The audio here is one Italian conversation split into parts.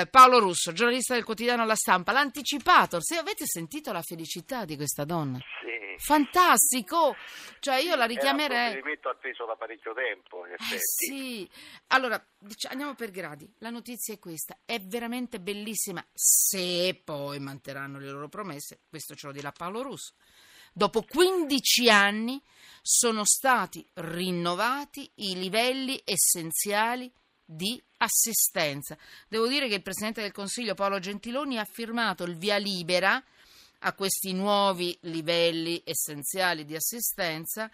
eh, Paolo Russo, giornalista del quotidiano La Stampa, l'ha anticipato. Se avete sentito la felicità di questa donna? Sì. Fantastico! Cioè io la Era un richiamerei... provvedimento atteso da parecchio tempo, in Eh effetti. sì, allora andiamo per gradi. La notizia è questa: è veramente bellissima. Se poi manterranno le loro promesse, questo ce lo dirà Paolo Russo. Dopo 15 anni sono stati rinnovati i livelli essenziali di assistenza. Devo dire che il Presidente del Consiglio Paolo Gentiloni ha firmato il via libera a questi nuovi livelli essenziali di assistenza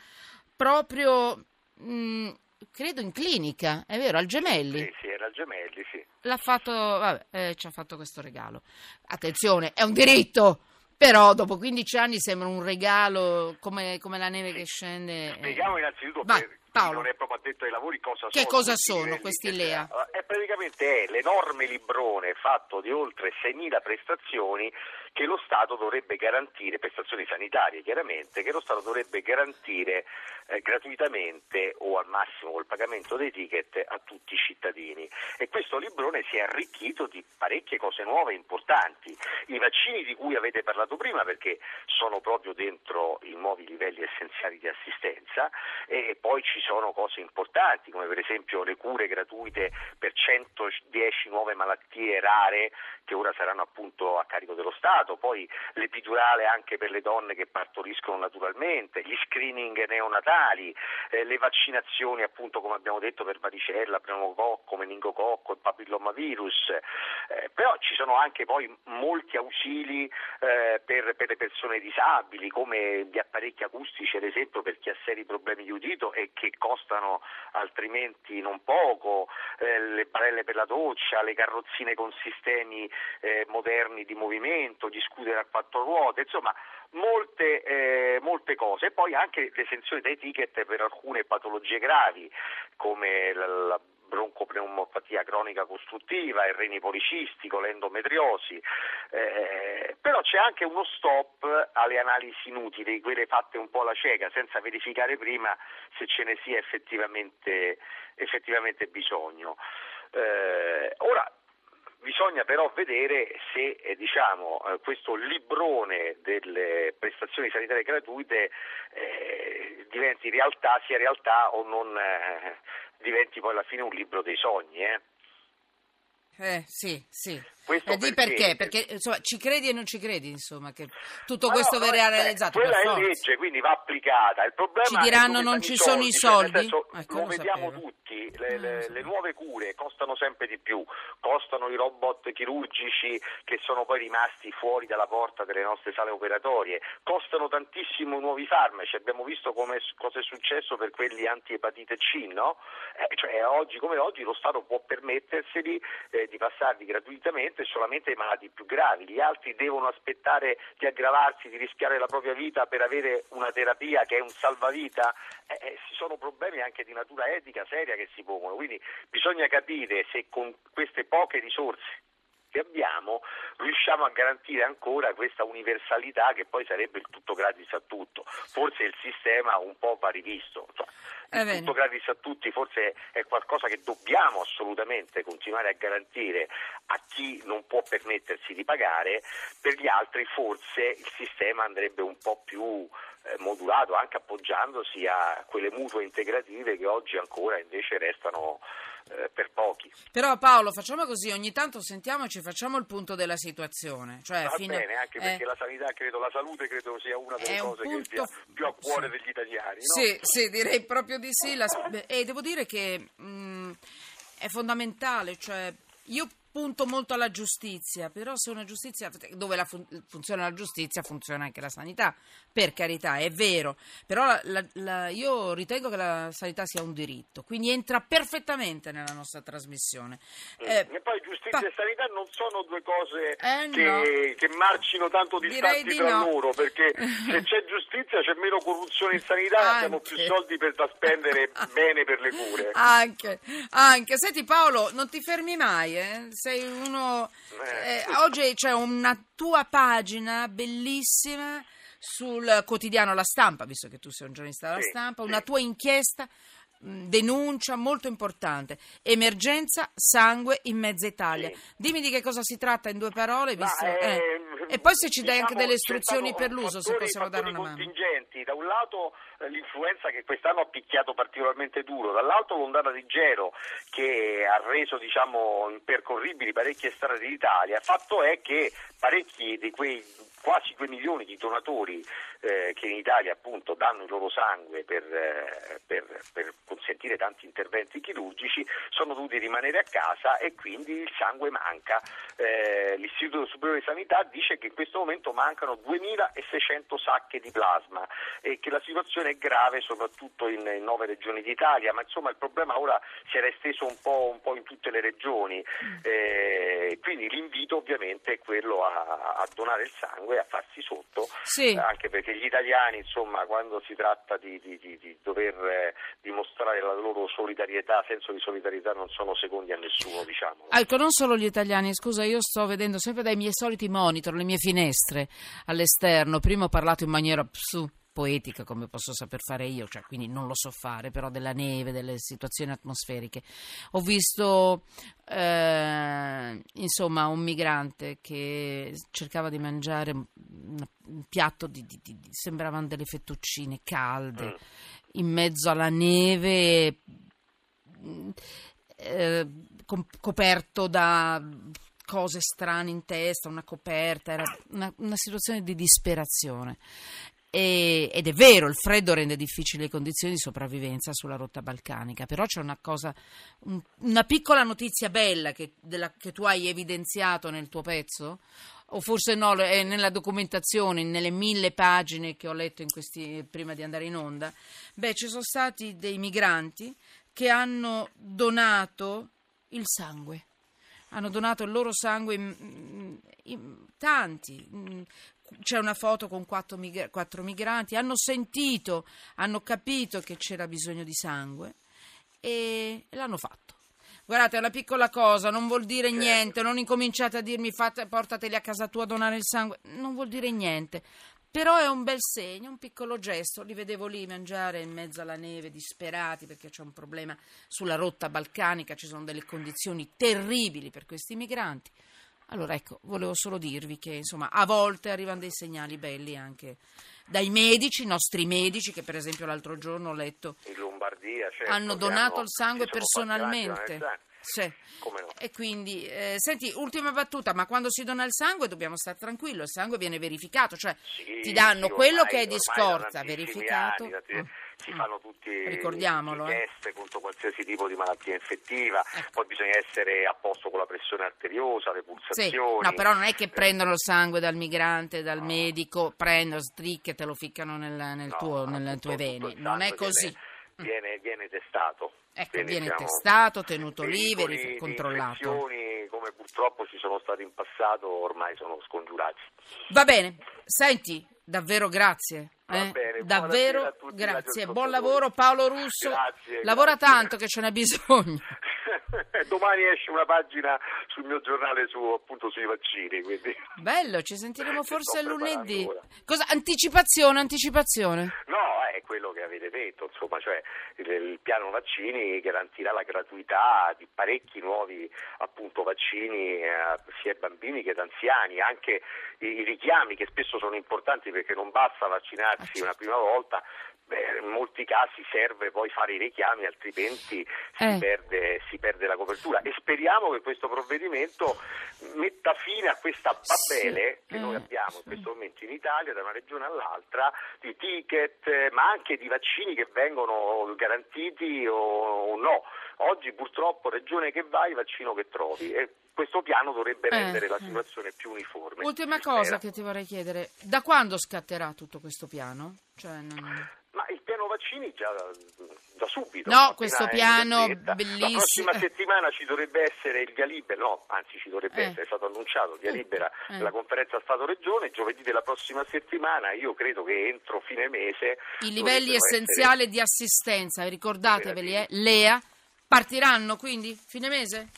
proprio, mh, credo, in clinica, è vero, al Gemelli. Sì, sì, era il Gemelli, sì. L'ha fatto, vabbè, eh, ci ha fatto questo regalo. Attenzione, è un diritto, però dopo 15 anni sembra un regalo come, come la neve che scende. eh. Spieghiamo innanzitutto per Paolo. non è proprio addetto ai lavori cosa Che sono. cosa sono questi LEA? Praticamente è l'enorme librone fatto di oltre 6.000 prestazioni che lo Stato dovrebbe garantire, prestazioni sanitarie chiaramente, che lo Stato dovrebbe garantire eh, gratuitamente o al massimo col pagamento dei ticket a tutti i cittadini. E questo librone si è arricchito di parecchie cose nuove e importanti. I vaccini di cui avete parlato prima perché sono proprio dentro i nuovi livelli essenziali di assistenza e poi ci sono cose importanti come per esempio le cure gratuite per 110 nuove malattie rare che ora saranno appunto a carico dello Stato, poi l'epidurale anche per le donne che partoriscono naturalmente, gli screening neonatali, eh, le vaccinazioni appunto come abbiamo detto per varicella, pneumococco, meningococco e papillomavirus, eh, però ci sono anche poi molti ausili eh, per, per le persone disabili come gli apparecchi acustici ad esempio per chi ha seri problemi di udito e che costano altrimenti non poco, eh, le barelle per la doccia, le carrozzine con sistemi eh, moderni di movimento, gli scooter a quattro ruote, insomma molte, eh, molte cose. E poi anche l'esenzione dai ticket per alcune patologie gravi come la, la broncopneumopatia cronica costruttiva, il reni policistico, l'endometriosi, eh, però c'è anche uno stop alle analisi inutili, quelle fatte un po' alla cieca, senza verificare prima se ce ne sia effettivamente, effettivamente bisogno. Eh, ora Bisogna però vedere se eh, diciamo, eh, questo librone delle prestazioni sanitarie gratuite eh, diventi realtà, sia realtà o non eh, diventi poi alla fine un libro dei sogni. eh. Eh, sì, sì. Questo E di perché? perché? Perché insomma, ci credi e non ci credi, insomma, che tutto Ma questo no, verrà eh, realizzato Quella è forza. legge, quindi va applicata. Il problema Ci diranno non ci sono i soldi? senso, Ecco, lo vediamo sapevo. tutti, le, Eh, le- sapevo. le nuove cure costano sempre di più, costano i robot chirurgici che sono poi rimasti fuori dalla porta delle nostre sale operatorie, costano tantissimo nuovi farmaci, abbiamo visto come, cosa è successo per quelli anti-epatite C, no? Eh, cioè, oggi come oggi lo Stato può permetterseli eh, di passarli gratuitamente solamente ai malati più gravi, gli altri devono aspettare di aggravarsi, di rischiare la propria vita per avere una terapia che è un salvavita, eh, eh, ci sono problemi anche di natura etica seria che si pongono, quindi bisogna capire se con queste poche risorse che abbiamo riusciamo a garantire ancora questa universalità che poi sarebbe il tutto gratis a tutto. Forse il sistema un po' va rivisto. Eh, il bene. tutto gratis a tutti forse è qualcosa che dobbiamo assolutamente continuare a garantire a chi non può permettersi di pagare, per gli altri forse il sistema andrebbe un po' più eh, modulato anche appoggiandosi a quelle mutue integrative che oggi ancora invece restano eh, per pochi. Però Paolo, facciamo così, ogni tanto sentiamoci, facciamo il punto della situazione. Cioè, Va fino- bene, anche eh, perché la sanità, credo, la salute credo sia una delle un cose punto- che sia più a cuore sì. degli italiani. no? Sì, sì, direi proprio di sì. La- e devo dire che mh, è fondamentale, cioè io punto molto alla giustizia, però se una giustizia dove la fun- funziona la giustizia funziona anche la sanità, per carità, è vero, però la- la- la- io ritengo che la sanità sia un diritto, quindi entra perfettamente nella nostra trasmissione. Mm. Eh, e poi giustizia pa- e sanità non sono due cose Eh, che, no. che marcino tanto distanti di tra no. loro, perché se c'è giustizia c'è meno corruzione in sanità abbiamo più soldi per da spendere bene per le cure. Anche, anche. Senti Paolo, non ti fermi mai, eh? Sei uno... Eh. eh, oggi c'è una tua pagina bellissima sul quotidiano La Stampa, visto che tu sei un giornalista della Sì, Stampa, sì. una tua inchiesta mh, denuncia molto importante. Emergenza sangue in mezza Italia. Sì. Dimmi di che cosa si tratta in due parole. Ma, Visto, eh, eh. E poi se ci dai anche diciamo, delle c'è istruzioni per l'uso, se fattori- possiamo dare una mano. contingenti, da un lato eh, l'influenza che quest'anno ha picchiato particolarmente duro, dall'altro l'ondata di gelo che ha reso diciamo, impercorribili parecchie strade d'Italia. Fatto è che parecchi di quei quasi 2 milioni di donatori eh, che in Italia appunto danno il loro sangue per, eh, per- per consentire tanti interventi chirurgici sono dovuti rimanere a casa e quindi il sangue manca. Eh, L'Istituto Superiore di Sanità dice che in questo momento mancano 2600 sacche di plasma e che la situazione è grave soprattutto in, in nove regioni d'Italia, ma insomma il problema ora si era esteso un po', un po' in tutte le regioni. Eh, quindi l'invito ovviamente è quello a, a donare il sangue, a farsi sotto, Sì. eh, anche perché gli italiani, insomma, quando si tratta di, di- di- di dover eh, dimostrare la loro solidarietà, senso di solidarietà, non sono secondi a nessuno, diciamo. Ecco, non solo gli italiani, scusa, io sto vedendo sempre dai miei soliti monitor, le mie finestre all'esterno. Prima ho parlato in maniera su, poetica, come posso saper fare io, cioè, quindi non lo so fare, però della neve, delle situazioni atmosferiche. Ho visto, eh, insomma, un migrante che cercava di mangiare un, piatto di, di- di- sembravano delle fettuccine calde, Mm. in mezzo alla neve eh, coperto da cose strane in testa, una coperta, era una, una situazione di disperazione. E- ed è vero, il freddo rende difficili le condizioni di sopravvivenza sulla rotta balcanica, però c'è una cosa, un- una piccola notizia bella che, della- che tu hai evidenziato nel tuo pezzo, o forse no, è nella documentazione, nelle mille pagine che ho letto in questi, prima di andare in onda. Beh, ci sono stati dei migranti che hanno donato il sangue. Hanno donato il loro sangue in, in- tanti. C'è una foto con quattro, migra- quattro migranti. Hanno sentito, hanno capito che c'era bisogno di sangue e l'hanno fatto. Guardate, è una piccola cosa, non vuol dire niente, non incominciate a dirmi fate, portateli a casa tua a donare il sangue, non vuol dire niente. Però è un bel segno, un piccolo gesto. Li vedevo lì mangiare in mezzo alla neve, disperati perché c'è un problema sulla rotta balcanica, ci sono delle condizioni terribili per questi migranti. Allora ecco, volevo solo dirvi che insomma a volte arrivano dei segnali belli anche dai medici, i nostri medici, che per esempio l'altro giorno ho letto In Lombardia certo, hanno donato hanno- il sangue personalmente. Sì. Come no? E quindi, eh, senti, ultima battuta, ma quando si dona il sangue dobbiamo stare tranquilli, il sangue viene verificato, cioè Sì, ti danno sì, quello ormai- che è di tantissimi verificato. anni, tanti- Mm. si Mm. fanno tutti i eh. test contro qualsiasi tipo di malattia infettiva, Ecco. poi bisogna essere a posto con la pressione arteriosa, le Sì, pulsazioni. no, però non è che prendono il sangue dal migrante, dal medico, prendono, stricche e te lo ficcano nel, nel No, tuo, nelle tue vene. Non è così. Viene, viene- viene testato. Ecco, Quindi viene testato, tenuto lì, pericoli verif- di controllato. come purtroppo ci sono stati in passato, ormai sono scongiurati. Va bene, senti, davvero grazie. Va eh? bene, Davvero tutti, grazie. Buon lavoro Paolo Russo. Grazie, Lavora grazie. tanto che ce n'è bisogno. Domani esce una pagina sul mio giornale su, appunto sui vaccini, quindi... Bello, ci sentiremo forse lunedì. Cosa? Anticipazione, anticipazione. No, è quello che insomma, cioè il, il piano vaccini garantirà la gratuità di parecchi nuovi appunto vaccini eh, sia ai bambini che ad anziani, anche i, i richiami che spesso sono importanti perché non basta vaccinarsi Ah, certo. una prima volta, beh, in molti casi serve poi fare i richiami, altrimenti si, Eh. perde, si perde la copertura e speriamo che questo provvedimento metta fine a questa babele Sì, che noi eh, abbiamo in questo momento in Italia da una regione all'altra di ticket eh, ma anche di vaccini che vengono garantiti o, no. Oggi purtroppo regione che vai, vaccino che trovi e questo piano dovrebbe Eh, rendere la eh. situazione più uniforme. Ultima si cosa che ti vorrei chiedere, da quando scatterà tutto questo piano? Cioè, non- piano vaccini già da subito. No, questo piano bellissimo. La prossima settimana ci dovrebbe essere il via libera, no, anzi ci dovrebbe Eh. essere, è stato annunciato il via Eh. libera Eh. la conferenza Stato-Regione, giovedì della prossima settimana, io credo che entro fine mese... I livelli essenziali essere- di assistenza, ricordateveli, eh. LEA, partiranno quindi fine mese?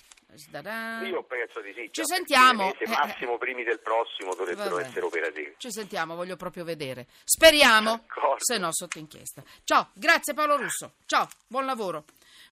Da-da. Io penso di sì. Ci già sentiamo. mese, Eh, massimo primi del prossimo dovrebbero Vabbè. essere operativi. Ci sentiamo, voglio proprio vedere. Speriamo, D'accordo. se no sotto inchiesta. Ciao, grazie Paolo Russo. Ciao, buon lavoro.